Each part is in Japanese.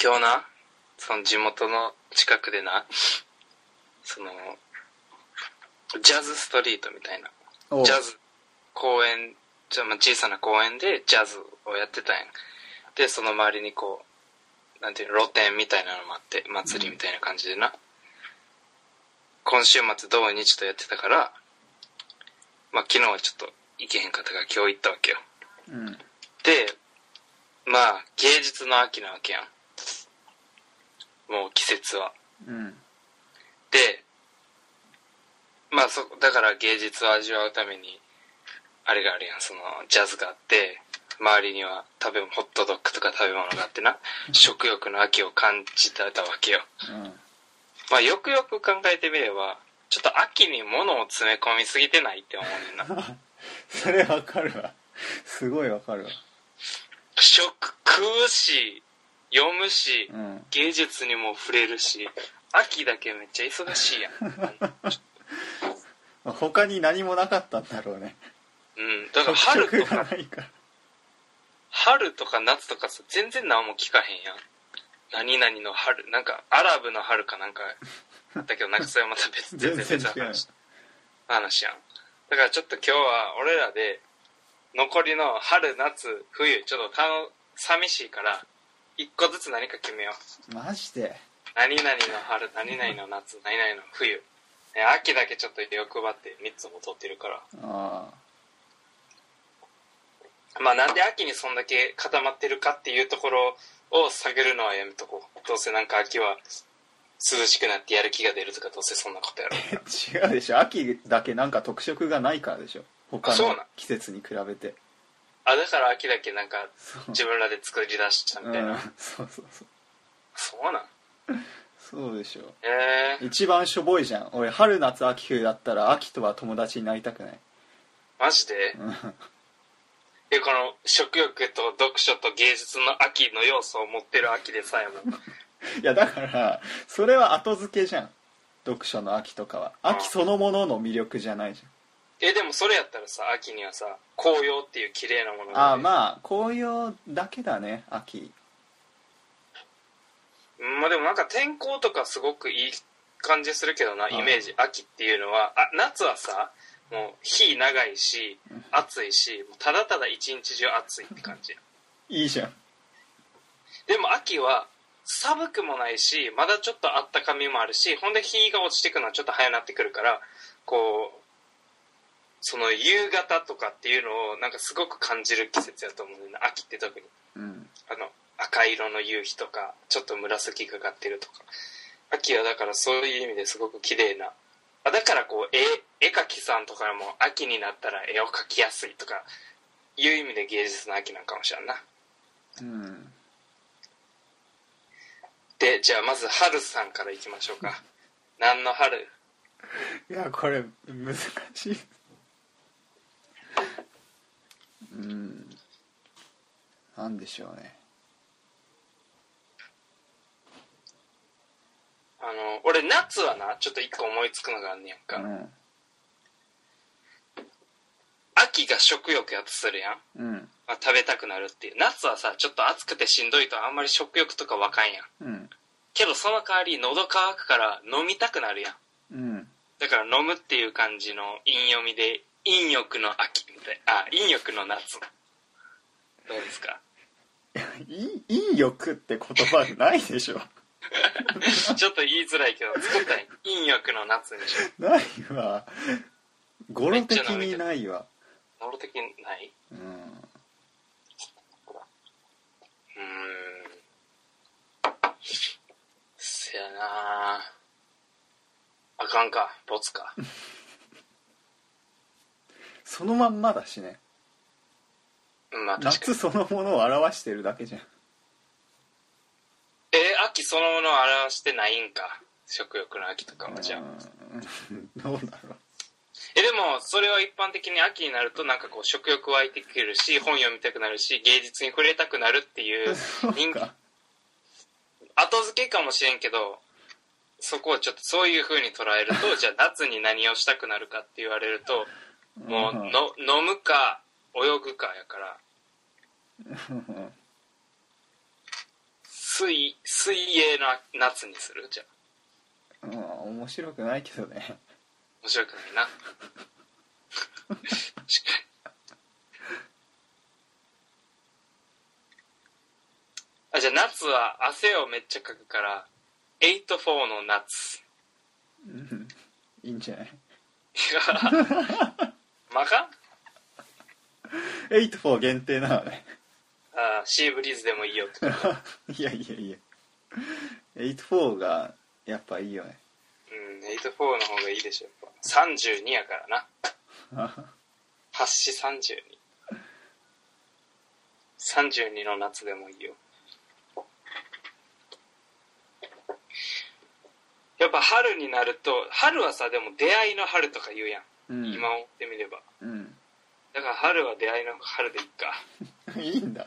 今日な、その地元の近くでな、その、ジャズストリートみたいな、おうジャズ公園、じゃまあ小さな公園でジャズをやってたんやん。で、その周りにこう、なんていうの、露店みたいなのもあって、祭りみたいな感じでな。今週末土日とやってたから、まあ昨日はちょっと行けへんかったから今日行ったわけよ。うんで、まあ芸術の秋なわけやん。もう季節は。うん。で、まあそ、だから芸術を味わうために、あれがあるやん、その、ジャズがあって、周りには食べ物、ホットドッグとか食べ物があってな、食欲の秋を感じてたわけよ。うん。まあよくよく考えてみれば、ちょっと秋に物を詰め込みすぎてないって思うねんな。それわかるわ。すごいわかるわ。食食うし、読むし、うん。芸術にも触れるし、秋だけめっちゃ忙しいやん。ま あ他に何もなかったんだろうね。うん。だから春とか。春とか夏とかさ全然何も聞かへんやん。何々の春なんかアラブの春かなんか。だけどなんかそれはまた別 全然違う。話話やん。だからちょっと今日は俺らで残りの春夏冬ちょっと寂しいから一個ずつ何か決めよう。マジで？何々の春何々の夏何々の冬。ね秋だけちょっと欲張って3つも取ってるから。あまあなんで秋にそんだけ固まってるかっていうところを探るのはやめとこう。どうせなんか秋は涼しくなってやる気が出るとかどうせそんなことやろあ 違うでしょ。秋だけなんか特色がないからでしょ。他のそうなん？季節に比べてあだから秋だけなんか自分らで作り出したみたいな、うんそうそうそう。そうなん？そうでしょ。えー、一番しょぼいじゃん。俺春夏秋冬だったら秋とは友達になりたくない？マジで？うん。えこの食欲と読書と芸術の秋の要素を持ってる秋でさえも。いやだからそれは後付けじゃん。読書の秋とかは。秋そのものの魅力じゃないじえでもそれやったらさ秋にはさ紅葉っていう綺麗なものが、ああまあ紅葉だけだね秋。まあでもなんか天候とかすごくいい感じするけどなうん。イメージ。秋っていうのは。あ夏はさもう日長いし暑いしただただ一日中暑いって感じ いいじゃん。でも秋は寒くもないしまだちょっとあったかみもあるしほんで日が落ちてくるのはちょっと早なってくるからこうその夕方とかっていうのをなんかすごく感じる季節やと思うんだよね秋って特に。うん。あの赤色の夕日とかちょっと紫がかってるとか。秋はだからそういう意味ですごく綺麗な。あだからこう絵絵描きさんとかも秋になったら絵を描きやすいとかいう意味で芸術の秋なんかもしれんな。うん。でじゃあまず春さんからいきましょうか。何の春いやこれ難しいうんなんでしょうね。あの俺夏はなちょっと一個思いつくのがあんねやんか、うん。秋が食欲やとするやん、うん。まあ、食べたくなるっていう。夏はさちょっと暑くてしんどいとあんまり食欲とかわかんやん。うん。けどその代わり喉乾くから飲みたくなるやん。うん。だから飲むっていう感じの陰読みで陰欲の秋みたい。あ陰欲の夏。どうですか？い 陰欲って言葉ないでしょ。ちょっと言いづらいけど作ったら陰欲の夏にしよないわ。語呂的にないわ。うノロ的にない。うんうーん。せやな。あかんか。ボツか。そのまんまだしね。うんまあ夏そのものを表してるだけじゃん。にえー秋そのものを表してないんか。食欲の秋とかはじゃあ。うん。どうだろう。えでもそれは一般的に秋になるとなんかこう食欲湧いてくるし本読みたくなるし芸術に触れたくなるっていう 人気。か後付けかもしれんけどそこをちょっとそういう風に捉えると じゃあ夏に何をしたくなるかって言われるともううん。の飲むか泳ぐかやから水水泳な夏にする？じゃあ。うん面白くないけどね。面白くないな。確かにあじゃあ夏は汗をめっちゃかくから8-4の夏。うんいいんじゃない？まか84 限定なのね。あシーブリーズでもいいよって。いやいやいや。84がやっぱいいよね。うん8-4の方がいいでしょやっぱ。32やからな。8し32 32の夏でもいいよ。やっぱ春になると春はさでも出会いの春とか言うやん、うん。今思ってみれば。うん。だから春は出会いの春でいっか。いいんだ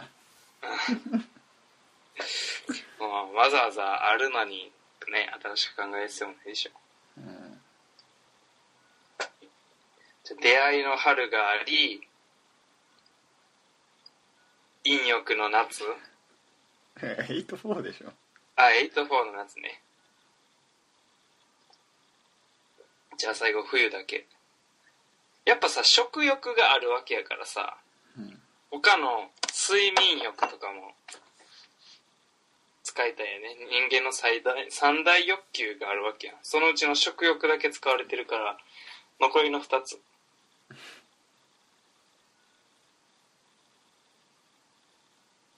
もうわざわざあるのにね新しく考える必要もないでしょ。うん。じゃあ出会いの春があり陰浴の夏？84でしょ。あ84の夏ね。じゃあ最後冬だけ。やっぱさ食欲があるわけやからさ。うん他の睡眠欲とかも使いたいよね。人間の最大三大欲求があるわけやん。そのうちの食欲だけ使われてるから残りの2つ。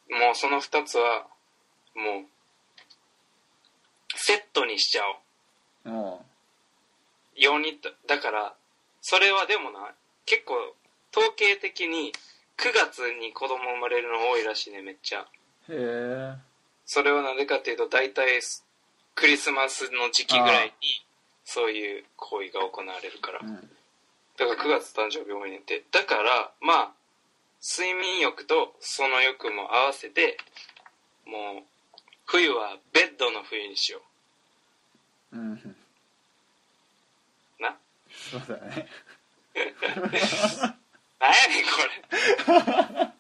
もうその2つはもうセットにしちゃおう。もようにだからそれはでもな結構統計的に9月に子供生まれるの多いらしいねめっちゃ。うへえ。それはなぜかっていうと大体クリスマスの時期ぐらいにそういう行為が行われるから。うん。だから9月誕生日多いねんって。だからまあ睡眠欲とその欲も合わせてもう冬はベッドの冬にしよう。ん。うな？そうだね 何やねんこれ。